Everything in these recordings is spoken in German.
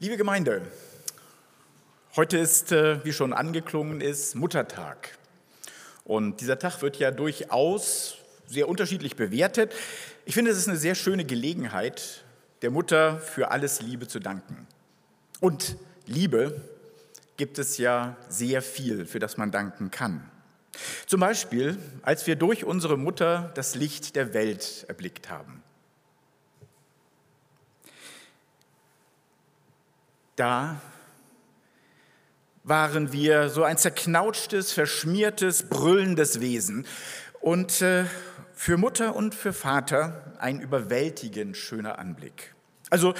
Liebe Gemeinde, heute ist, äh, wie schon angeklungen ist, Muttertag. Und dieser Tag wird ja durchaus sehr unterschiedlich bewertet. Ich finde, es ist eine sehr schöne Gelegenheit, der Mutter für alles Liebe zu danken. Und Liebe gibt es ja sehr viel, für das man danken kann. Zum Beispiel, als wir durch unsere Mutter das Licht der Welt erblickt haben. Da waren wir so ein zerknautschtes, verschmiertes, brüllendes Wesen. Und äh, für Mutter und für Vater ein überwältigend schöner Anblick. Also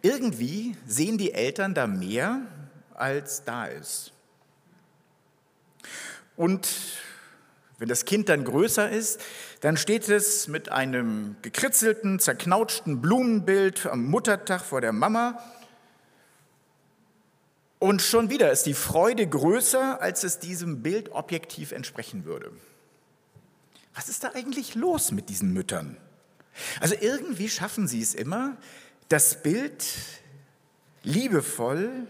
irgendwie sehen die Eltern da mehr, als da ist. Und wenn das Kind dann größer ist, dann steht es mit einem gekritzelten, zerknautschten Blumenbild am Muttertag vor der Mama und schon wieder ist die Freude größer, als es diesem Bild objektiv entsprechen würde. Was ist da eigentlich los mit diesen Müttern? Also irgendwie schaffen sie es immer, das Bild liebevoll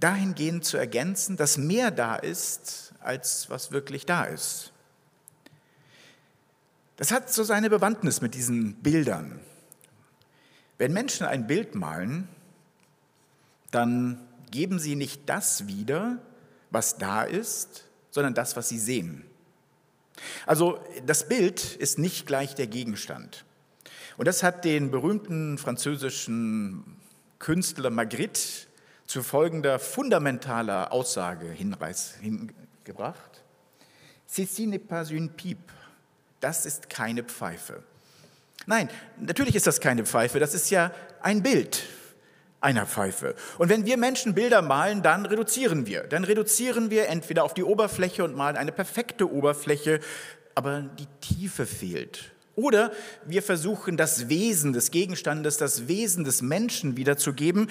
dahingehend zu ergänzen, dass mehr da ist, als was wirklich da ist. Das hat so seine Bewandtnis mit diesen Bildern. Wenn Menschen ein Bild malen, dann geben sie nicht das wieder, was da ist, sondern das, was sie sehen. Also das Bild ist nicht gleich der Gegenstand. Und das hat den berühmten französischen Künstler Magritte zu folgender fundamentaler Aussage hingebracht. Ceci n'est pas une pipe. Das ist keine Pfeife. Nein, natürlich ist das keine Pfeife, das ist ja ein Bild einer Pfeife. Und wenn wir Menschen Bilder malen, dann reduzieren wir. Dann reduzieren wir entweder auf die Oberfläche und malen eine perfekte Oberfläche, aber die Tiefe fehlt. Oder wir versuchen das Wesen des Gegenstandes, das Wesen des Menschen wiederzugeben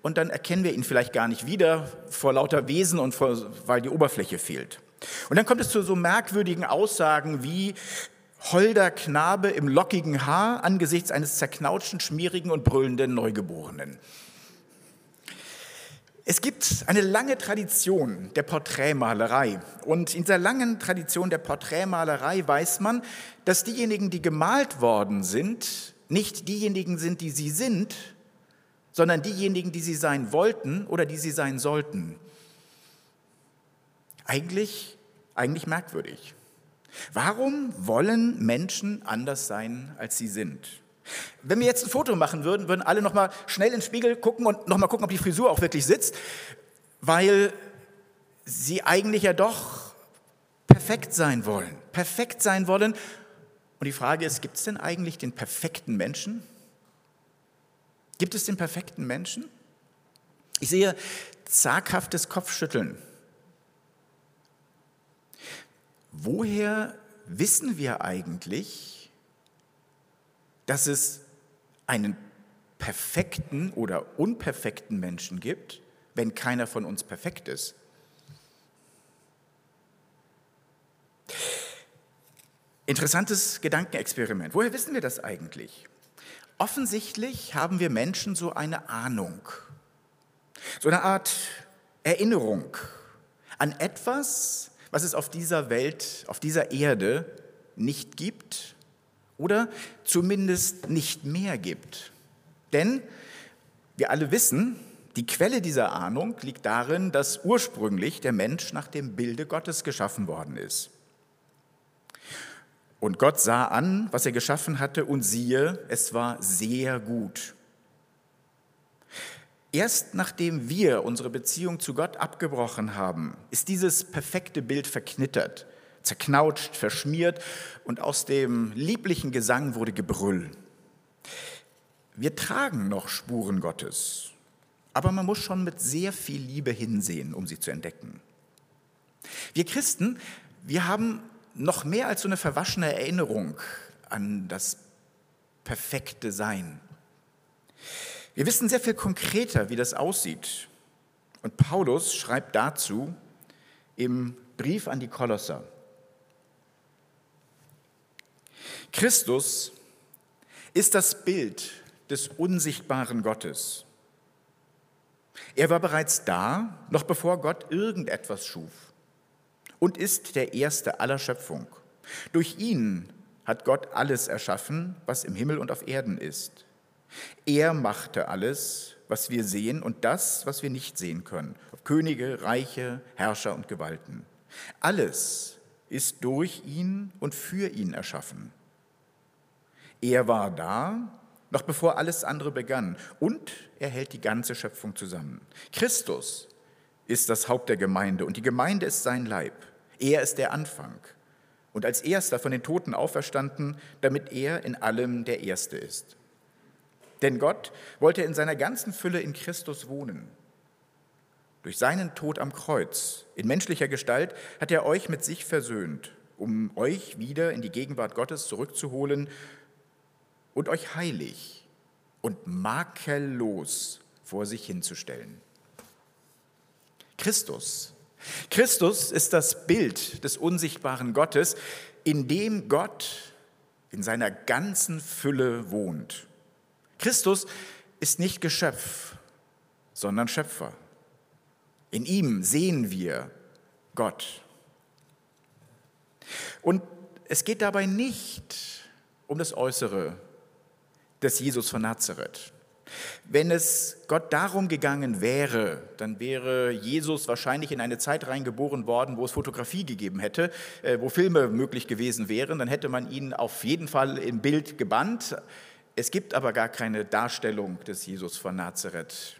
und dann erkennen wir ihn vielleicht gar nicht wieder vor lauter Wesen und vor, weil die Oberfläche fehlt. Und dann kommt es zu so merkwürdigen Aussagen wie holder Knabe im lockigen Haar angesichts eines zerknautschten, schmierigen und brüllenden Neugeborenen. Es gibt eine lange Tradition der Porträtmalerei. Und in dieser langen Tradition der Porträtmalerei weiß man, dass diejenigen, die gemalt worden sind, nicht diejenigen sind, die sie sind, sondern diejenigen, die sie sein wollten oder die sie sein sollten. Eigentlich, eigentlich merkwürdig. Warum wollen Menschen anders sein, als sie sind? Wenn wir jetzt ein Foto machen würden, würden alle nochmal schnell in den Spiegel gucken und nochmal gucken, ob die Frisur auch wirklich sitzt, weil sie eigentlich ja doch perfekt sein wollen. Perfekt sein wollen. Und die Frage ist, gibt es denn eigentlich den perfekten Menschen? Gibt es den perfekten Menschen? Ich sehe zaghaftes Kopfschütteln. Woher wissen wir eigentlich, dass es einen perfekten oder unperfekten Menschen gibt, wenn keiner von uns perfekt ist. Interessantes Gedankenexperiment. Woher wissen wir das eigentlich? Offensichtlich haben wir Menschen so eine Ahnung, so eine Art Erinnerung an etwas, was es auf dieser Welt, auf dieser Erde nicht gibt oder zumindest nicht mehr gibt. Denn wir alle wissen, die Quelle dieser Ahnung liegt darin, dass ursprünglich der Mensch nach dem Bilde Gottes geschaffen worden ist. Und Gott sah an, was er geschaffen hatte, und siehe, es war sehr gut. Erst nachdem wir unsere Beziehung zu Gott abgebrochen haben, ist dieses perfekte Bild verknittert zerknautscht, verschmiert und aus dem lieblichen Gesang wurde Gebrüll. Wir tragen noch Spuren Gottes, aber man muss schon mit sehr viel Liebe hinsehen, um sie zu entdecken. Wir Christen, wir haben noch mehr als so eine verwaschene Erinnerung an das perfekte Sein. Wir wissen sehr viel konkreter, wie das aussieht. Und Paulus schreibt dazu im Brief an die Kolosser. Christus ist das Bild des unsichtbaren Gottes. Er war bereits da, noch bevor Gott irgendetwas schuf und ist der Erste aller Schöpfung. Durch ihn hat Gott alles erschaffen, was im Himmel und auf Erden ist. Er machte alles, was wir sehen und das, was wir nicht sehen können. Könige, Reiche, Herrscher und Gewalten. Alles ist durch ihn und für ihn erschaffen. Er war da, noch bevor alles andere begann, und er hält die ganze Schöpfung zusammen. Christus ist das Haupt der Gemeinde und die Gemeinde ist sein Leib. Er ist der Anfang und als erster von den Toten auferstanden, damit er in allem der Erste ist. Denn Gott wollte in seiner ganzen Fülle in Christus wohnen. Durch seinen Tod am Kreuz in menschlicher Gestalt hat er euch mit sich versöhnt, um euch wieder in die Gegenwart Gottes zurückzuholen und euch heilig und makellos vor sich hinzustellen. Christus. Christus ist das Bild des unsichtbaren Gottes, in dem Gott in seiner ganzen Fülle wohnt. Christus ist nicht Geschöpf, sondern Schöpfer. In ihm sehen wir Gott. Und es geht dabei nicht um das Äußere des Jesus von Nazareth. Wenn es Gott darum gegangen wäre, dann wäre Jesus wahrscheinlich in eine Zeit reingeboren worden, wo es Fotografie gegeben hätte, äh, wo Filme möglich gewesen wären. Dann hätte man ihn auf jeden Fall im Bild gebannt. Es gibt aber gar keine Darstellung des Jesus von Nazareth.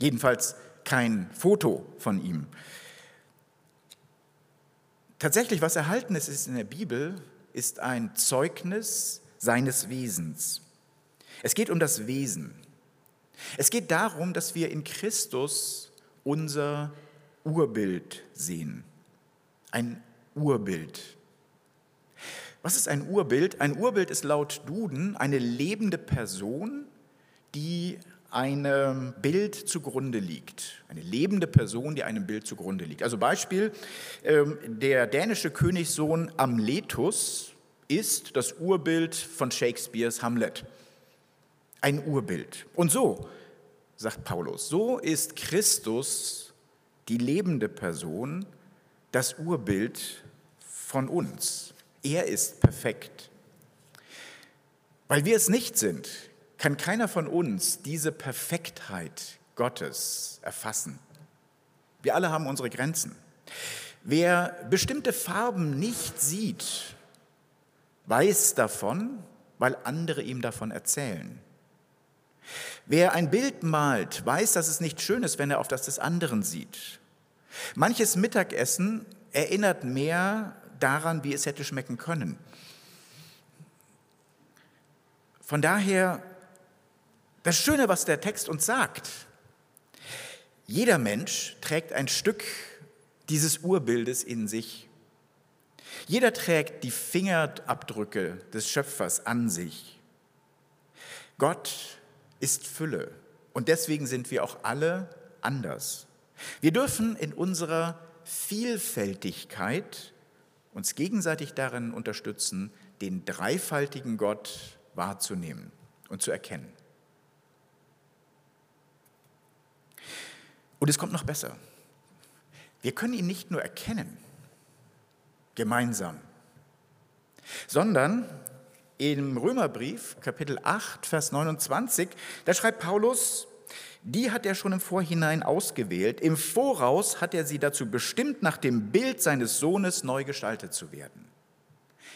Jedenfalls kein Foto von ihm. Tatsächlich, was erhalten ist in der Bibel, ist ein Zeugnis seines Wesens. Es geht um das Wesen. Es geht darum, dass wir in Christus unser Urbild sehen. Ein Urbild. Was ist ein Urbild? Ein Urbild ist laut Duden eine lebende Person, die einem Bild zugrunde liegt. Eine lebende Person, die einem Bild zugrunde liegt. Also Beispiel, ähm, der dänische Königssohn Amletus ist das Urbild von Shakespeares Hamlet. Ein Urbild. Und so, sagt Paulus, so ist Christus die lebende Person, das Urbild von uns. Er ist perfekt. Weil wir es nicht sind, kann keiner von uns diese Perfektheit Gottes erfassen. Wir alle haben unsere Grenzen. Wer bestimmte Farben nicht sieht, weiß davon, weil andere ihm davon erzählen. Wer ein Bild malt, weiß, dass es nicht schön ist, wenn er auf das des anderen sieht. Manches Mittagessen erinnert mehr daran, wie es hätte schmecken können. Von daher, das Schöne, was der Text uns sagt, jeder Mensch trägt ein Stück dieses Urbildes in sich. Jeder trägt die Fingerabdrücke des Schöpfers an sich. Gott ist Fülle und deswegen sind wir auch alle anders. Wir dürfen in unserer Vielfältigkeit uns gegenseitig darin unterstützen, den dreifaltigen Gott wahrzunehmen und zu erkennen. Und es kommt noch besser. Wir können ihn nicht nur erkennen, gemeinsam, sondern im Römerbrief, Kapitel 8, Vers 29, da schreibt Paulus, die hat er schon im Vorhinein ausgewählt. Im Voraus hat er sie dazu bestimmt, nach dem Bild seines Sohnes neu gestaltet zu werden.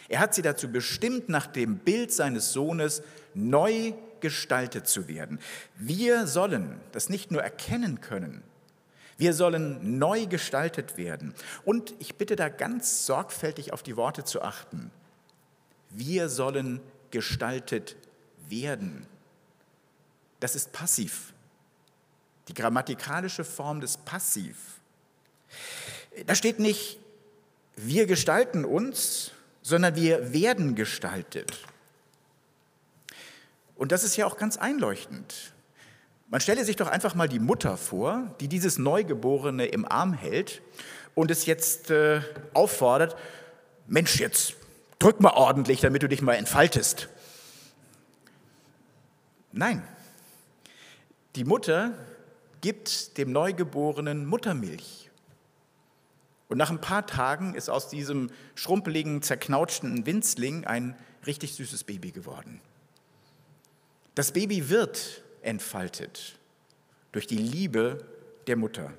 Er hat sie dazu bestimmt, nach dem Bild seines Sohnes neu gestaltet zu werden. Wir sollen das nicht nur erkennen können, wir sollen neu gestaltet werden. Und ich bitte da ganz sorgfältig auf die Worte zu achten. Wir sollen gestaltet werden. Das ist passiv die grammatikalische Form des Passiv. Da steht nicht, wir gestalten uns, sondern wir werden gestaltet. Und das ist ja auch ganz einleuchtend. Man stelle sich doch einfach mal die Mutter vor, die dieses Neugeborene im Arm hält und es jetzt äh, auffordert, Mensch, jetzt drück mal ordentlich, damit du dich mal entfaltest. Nein, die Mutter gibt dem Neugeborenen Muttermilch. Und nach ein paar Tagen ist aus diesem schrumpeligen, zerknautschten Winzling ein richtig süßes Baby geworden. Das Baby wird entfaltet durch die Liebe der Mutter.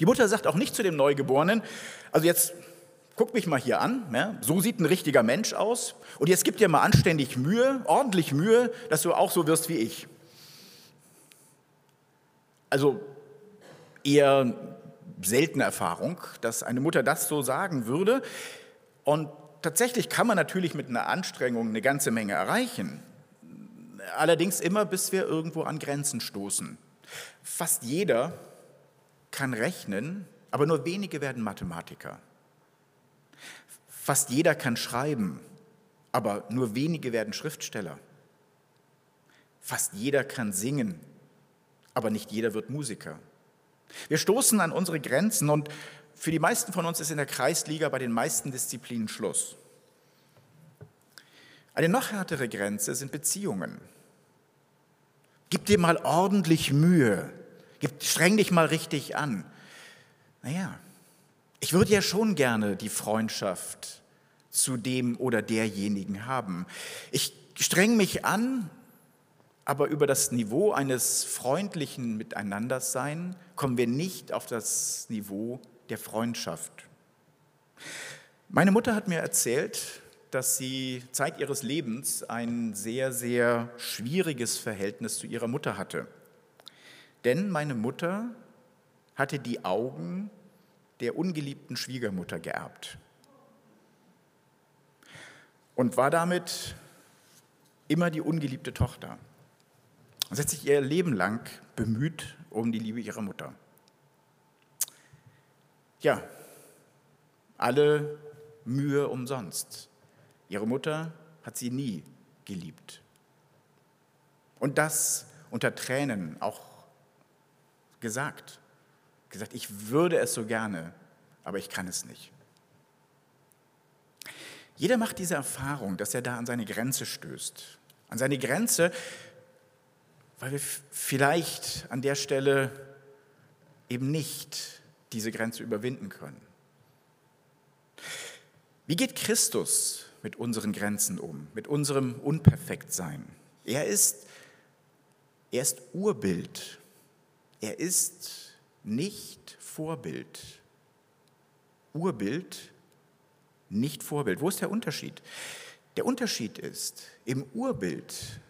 Die Mutter sagt auch nicht zu dem Neugeborenen, also jetzt guck mich mal hier an, ja, so sieht ein richtiger Mensch aus und jetzt gib dir mal anständig Mühe, ordentlich Mühe, dass du auch so wirst wie ich. Also eher seltene Erfahrung, dass eine Mutter das so sagen würde. Und tatsächlich kann man natürlich mit einer Anstrengung eine ganze Menge erreichen. Allerdings immer, bis wir irgendwo an Grenzen stoßen. Fast jeder kann rechnen, aber nur wenige werden Mathematiker. Fast jeder kann schreiben, aber nur wenige werden Schriftsteller. Fast jeder kann singen, aber nicht jeder wird Musiker. Wir stoßen an unsere Grenzen und für die meisten von uns ist in der Kreisliga bei den meisten Disziplinen Schluss. Eine noch härtere Grenze sind Beziehungen. Gib dir mal ordentlich Mühe, streng dich mal richtig an. Naja, ich würde ja schon gerne die Freundschaft zu dem oder derjenigen haben. Ich streng mich an, aber über das Niveau eines freundlichen Miteinandersein kommen wir nicht auf das Niveau der Freundschaft. Meine Mutter hat mir erzählt, dass sie Zeit ihres Lebens ein sehr, sehr schwieriges Verhältnis zu ihrer Mutter hatte. Denn meine Mutter hatte die Augen der ungeliebten Schwiegermutter geerbt und war damit immer die ungeliebte Tochter. Und hat sich ihr Leben lang bemüht um die Liebe ihrer Mutter. Ja, alle Mühe umsonst. Ihre Mutter hat sie nie geliebt. Und das unter Tränen, auch gesagt. Gesagt, ich würde es so gerne, aber ich kann es nicht. Jeder macht diese Erfahrung, dass er da an seine Grenze stößt. An seine Grenze, weil wir vielleicht an der Stelle eben nicht diese Grenze überwinden können. Wie geht Christus mit unseren Grenzen um, mit unserem Unperfektsein? Er ist, er ist Urbild. Er ist nicht Vorbild. Urbild, nicht Vorbild. Wo ist der Unterschied? Der Unterschied ist, im Urbild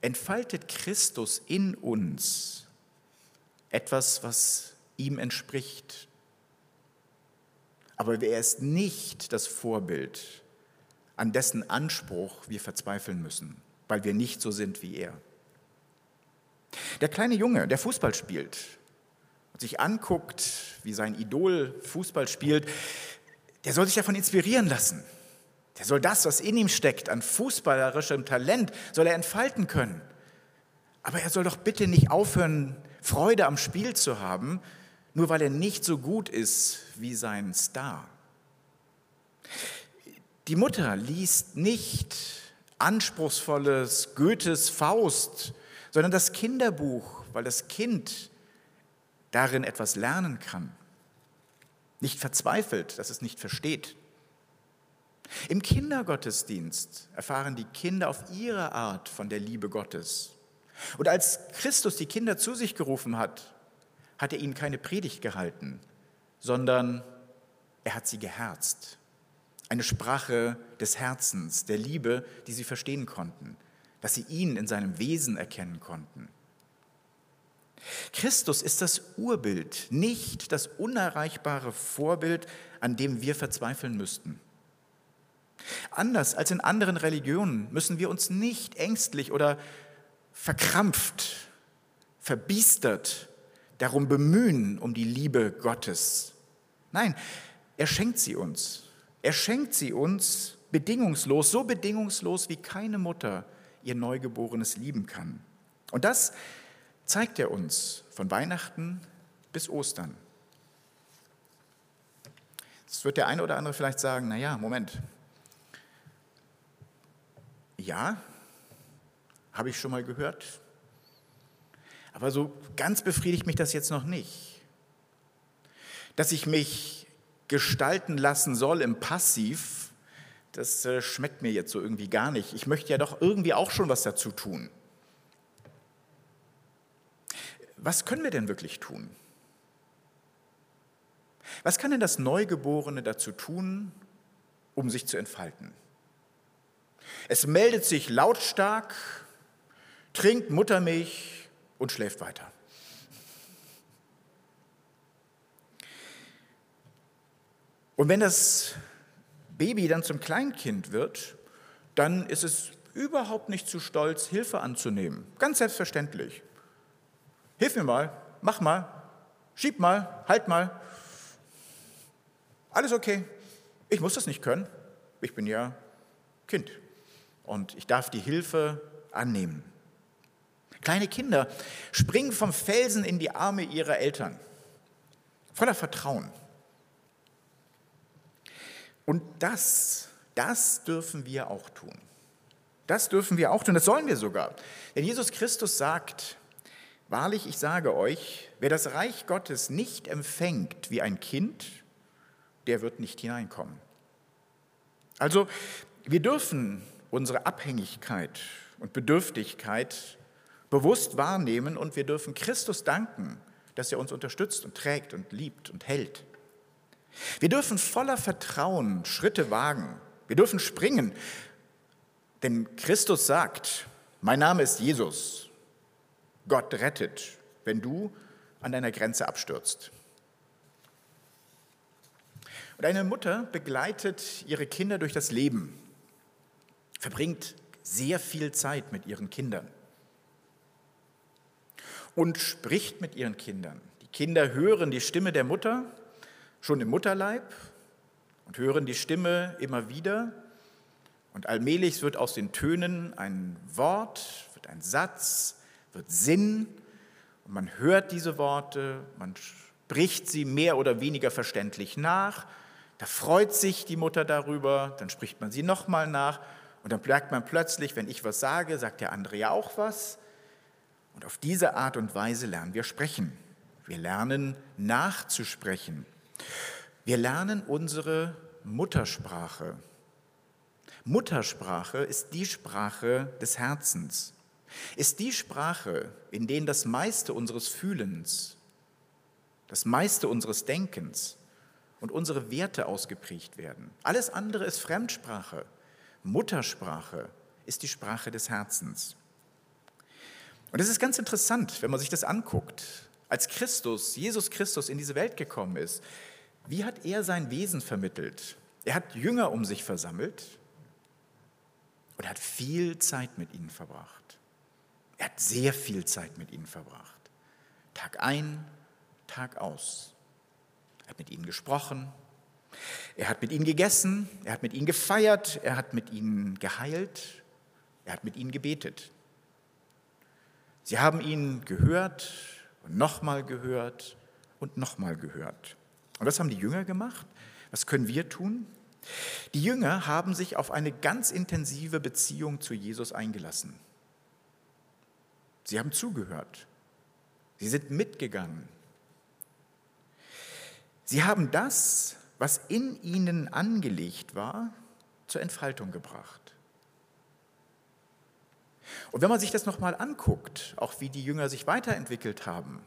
entfaltet Christus in uns etwas, was ihm entspricht. Aber er ist nicht das Vorbild, an dessen Anspruch wir verzweifeln müssen, weil wir nicht so sind wie er. Der kleine Junge, der Fußball spielt und sich anguckt, wie sein Idol Fußball spielt, der soll sich davon inspirieren lassen. Der soll das, was in ihm steckt, an fußballerischem Talent, soll er entfalten können. Aber er soll doch bitte nicht aufhören, Freude am Spiel zu haben, nur weil er nicht so gut ist wie sein Star. Die Mutter liest nicht anspruchsvolles Goethes Faust, sondern das Kinderbuch, weil das Kind darin etwas lernen kann. Nicht verzweifelt, dass es nicht versteht. Im Kindergottesdienst erfahren die Kinder auf ihre Art von der Liebe Gottes. Und als Christus die Kinder zu sich gerufen hat, hat er ihnen keine Predigt gehalten, sondern er hat sie geherzt. Eine Sprache des Herzens, der Liebe, die sie verstehen konnten, dass sie ihn in seinem Wesen erkennen konnten. Christus ist das Urbild, nicht das unerreichbare Vorbild, an dem wir verzweifeln müssten. Anders als in anderen Religionen müssen wir uns nicht ängstlich oder verkrampft, verbiestert darum bemühen, um die Liebe Gottes. Nein, er schenkt sie uns. Er schenkt sie uns bedingungslos, so bedingungslos wie keine Mutter ihr Neugeborenes lieben kann. Und das zeigt er uns von Weihnachten bis Ostern. Jetzt wird der eine oder andere vielleicht sagen, naja, Moment. Ja, habe ich schon mal gehört. Aber so ganz befriedigt mich das jetzt noch nicht. Dass ich mich gestalten lassen soll im Passiv, das äh, schmeckt mir jetzt so irgendwie gar nicht. Ich möchte ja doch irgendwie auch schon was dazu tun. Was können wir denn wirklich tun? Was kann denn das Neugeborene dazu tun, um sich zu entfalten? Es meldet sich lautstark, trinkt Muttermilch und schläft weiter. Und wenn das Baby dann zum Kleinkind wird, dann ist es überhaupt nicht zu stolz, Hilfe anzunehmen. Ganz selbstverständlich. Hilf mir mal, mach mal, schieb mal, halt mal. Alles okay. Ich muss das nicht können. Ich bin ja Kind. Und ich darf die Hilfe annehmen. Kleine Kinder springen vom Felsen in die Arme ihrer Eltern. Voller Vertrauen. Und das, das dürfen wir auch tun. Das dürfen wir auch tun, das sollen wir sogar. Denn Jesus Christus sagt, wahrlich, ich sage euch, wer das Reich Gottes nicht empfängt wie ein Kind, der wird nicht hineinkommen. Also wir dürfen unsere Abhängigkeit und Bedürftigkeit bewusst wahrnehmen und wir dürfen Christus danken, dass er uns unterstützt und trägt und liebt und hält. Wir dürfen voller Vertrauen Schritte wagen. Wir dürfen springen, denn Christus sagt, mein Name ist Jesus. Gott rettet, wenn du an deiner Grenze abstürzt. Und eine Mutter begleitet ihre Kinder durch das Leben, verbringt sehr viel Zeit mit ihren Kindern und spricht mit ihren Kindern. Die Kinder hören die Stimme der Mutter schon im Mutterleib und hören die Stimme immer wieder. Und allmählich wird aus den Tönen ein Wort, wird ein Satz, wird Sinn. Und man hört diese Worte, man spricht sie mehr oder weniger verständlich nach da freut sich die Mutter darüber, dann spricht man sie nochmal nach und dann merkt man plötzlich, wenn ich was sage, sagt der andere ja auch was. Und auf diese Art und Weise lernen wir sprechen. Wir lernen nachzusprechen. Wir lernen unsere Muttersprache. Muttersprache ist die Sprache des Herzens, ist die Sprache, in der das meiste unseres Fühlens, das meiste unseres Denkens, und unsere Werte ausgeprägt werden. Alles andere ist Fremdsprache. Muttersprache ist die Sprache des Herzens. Und es ist ganz interessant, wenn man sich das anguckt. Als Christus, Jesus Christus in diese Welt gekommen ist, wie hat er sein Wesen vermittelt? Er hat Jünger um sich versammelt und hat viel Zeit mit ihnen verbracht. Sehr viel Zeit mit ihnen verbracht. Tag ein, Tag aus. Er hat mit ihnen gesprochen, er hat mit ihnen gegessen, er hat mit ihnen gefeiert, er hat mit ihnen geheilt, er hat mit ihnen gebetet. Sie haben ihn gehört und nochmal gehört und nochmal gehört. Und was haben die Jünger gemacht? Was können wir tun? Die Jünger haben sich auf eine ganz intensive Beziehung zu Jesus eingelassen. Sie haben zugehört. Sie sind mitgegangen. Sie haben das, was in ihnen angelegt war, zur Entfaltung gebracht. Und wenn man sich das nochmal anguckt, auch wie die Jünger sich weiterentwickelt haben,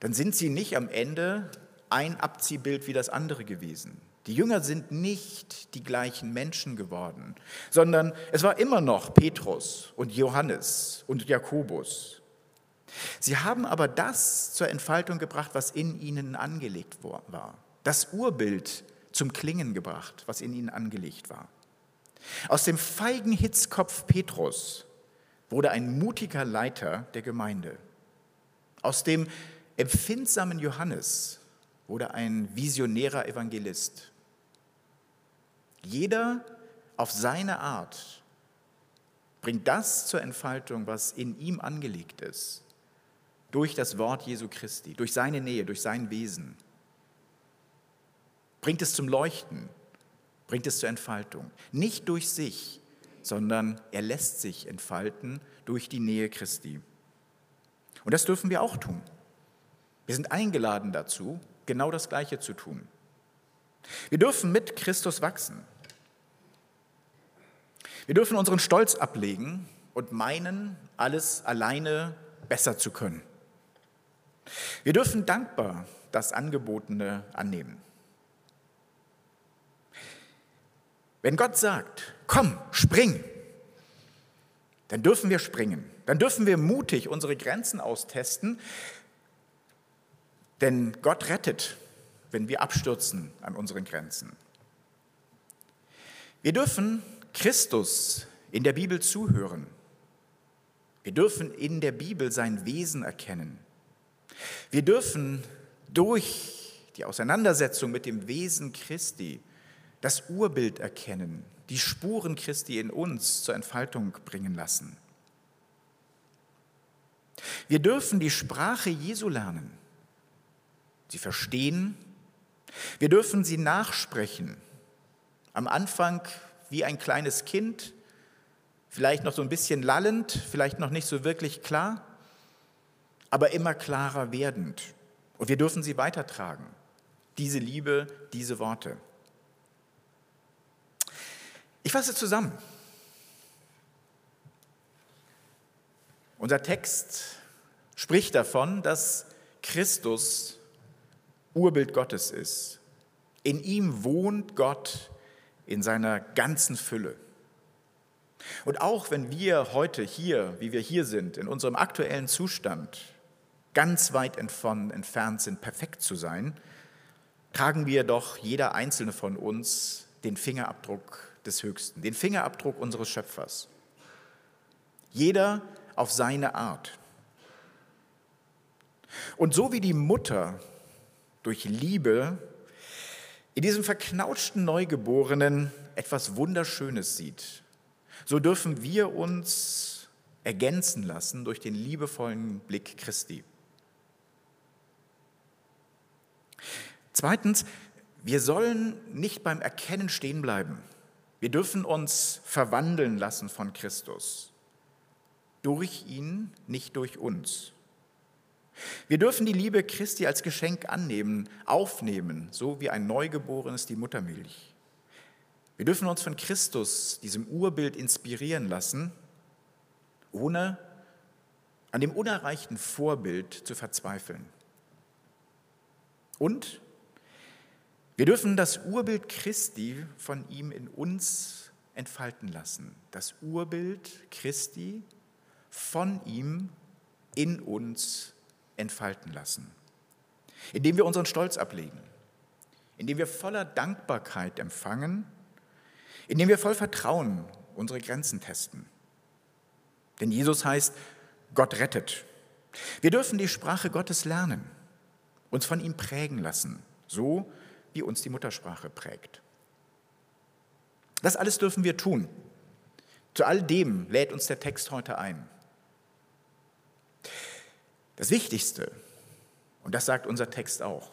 dann sind sie nicht am Ende ein Abziehbild wie das andere gewesen. Die Jünger sind nicht die gleichen Menschen geworden, sondern es war immer noch Petrus und Johannes und Jakobus Sie haben aber das zur Entfaltung gebracht, was in ihnen angelegt war. Das Urbild zum Klingen gebracht, was in ihnen angelegt war. Aus dem feigen Hitzkopf Petrus wurde ein mutiger Leiter der Gemeinde. Aus dem empfindsamen Johannes wurde ein visionärer Evangelist. Jeder auf seine Art bringt das zur Entfaltung, was in ihm angelegt ist durch das Wort Jesu Christi, durch seine Nähe, durch sein Wesen. Bringt es zum Leuchten, bringt es zur Entfaltung. Nicht durch sich, sondern er lässt sich entfalten durch die Nähe Christi. Und das dürfen wir auch tun. Wir sind eingeladen dazu, genau das Gleiche zu tun. Wir dürfen mit Christus wachsen. Wir dürfen unseren Stolz ablegen und meinen, alles alleine besser zu können. Wir dürfen dankbar das Angebotene annehmen. Wenn Gott sagt, komm, spring, dann dürfen wir springen. Dann dürfen wir mutig unsere Grenzen austesten, denn Gott rettet, wenn wir abstürzen an unseren Grenzen. Wir dürfen Christus in der Bibel zuhören. Wir dürfen in der Bibel sein Wesen erkennen. Wir dürfen durch die Auseinandersetzung mit dem Wesen Christi das Urbild erkennen, die Spuren Christi in uns zur Entfaltung bringen lassen. Wir dürfen die Sprache Jesu lernen, sie verstehen. Wir dürfen sie nachsprechen. Am Anfang wie ein kleines Kind, vielleicht noch so ein bisschen lallend, vielleicht noch nicht so wirklich klar, aber immer klarer werdend. Und wir dürfen sie weitertragen, diese Liebe, diese Worte. Ich fasse zusammen. Unser Text spricht davon, dass Christus Urbild Gottes ist. In ihm wohnt Gott in seiner ganzen Fülle. Und auch wenn wir heute hier, wie wir hier sind, in unserem aktuellen Zustand ganz weit entfernt sind, perfekt zu sein, tragen wir doch jeder einzelne von uns den Fingerabdruck des Höchsten, den Fingerabdruck unseres Schöpfers. Jeder auf seine Art. Und so wie die Mutter durch Liebe in diesem verknautschten Neugeborenen etwas Wunderschönes sieht, so dürfen wir uns ergänzen lassen durch den liebevollen Blick Christi. Zweitens, wir sollen nicht beim Erkennen stehen bleiben. Wir dürfen uns verwandeln lassen von Christus. Durch ihn, nicht durch uns. Wir dürfen die Liebe Christi als Geschenk annehmen, aufnehmen, so wie ein Neugeborenes die Muttermilch. Wir dürfen uns von Christus, diesem Urbild, inspirieren lassen, ohne an dem unerreichten Vorbild zu verzweifeln. Und wir dürfen das Urbild Christi von ihm in uns entfalten lassen. Das Urbild Christi von ihm in uns entfalten lassen. Indem wir unseren Stolz ablegen, indem wir voller Dankbarkeit empfangen, indem wir voll Vertrauen unsere Grenzen testen. Denn Jesus heißt, Gott rettet. Wir dürfen die Sprache Gottes lernen, uns von ihm prägen lassen, so wie uns die Muttersprache prägt. Das alles dürfen wir tun. Zu all dem lädt uns der Text heute ein. Das Wichtigste, und das sagt unser Text auch,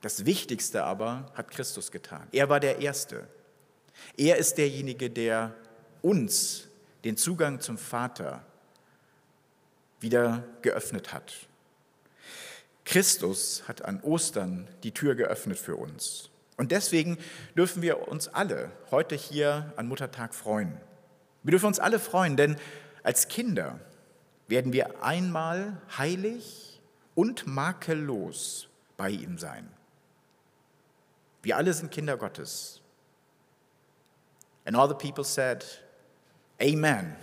das Wichtigste aber hat Christus getan. Er war der Erste. Er ist derjenige, der uns den Zugang zum Vater wieder geöffnet hat. Christus hat an Ostern die Tür geöffnet für uns. Und deswegen dürfen wir uns alle heute hier an Muttertag freuen. Wir dürfen uns alle freuen, denn als Kinder werden wir einmal heilig und makellos bei ihm sein. Wir alle sind Kinder Gottes. And all the people said, Amen.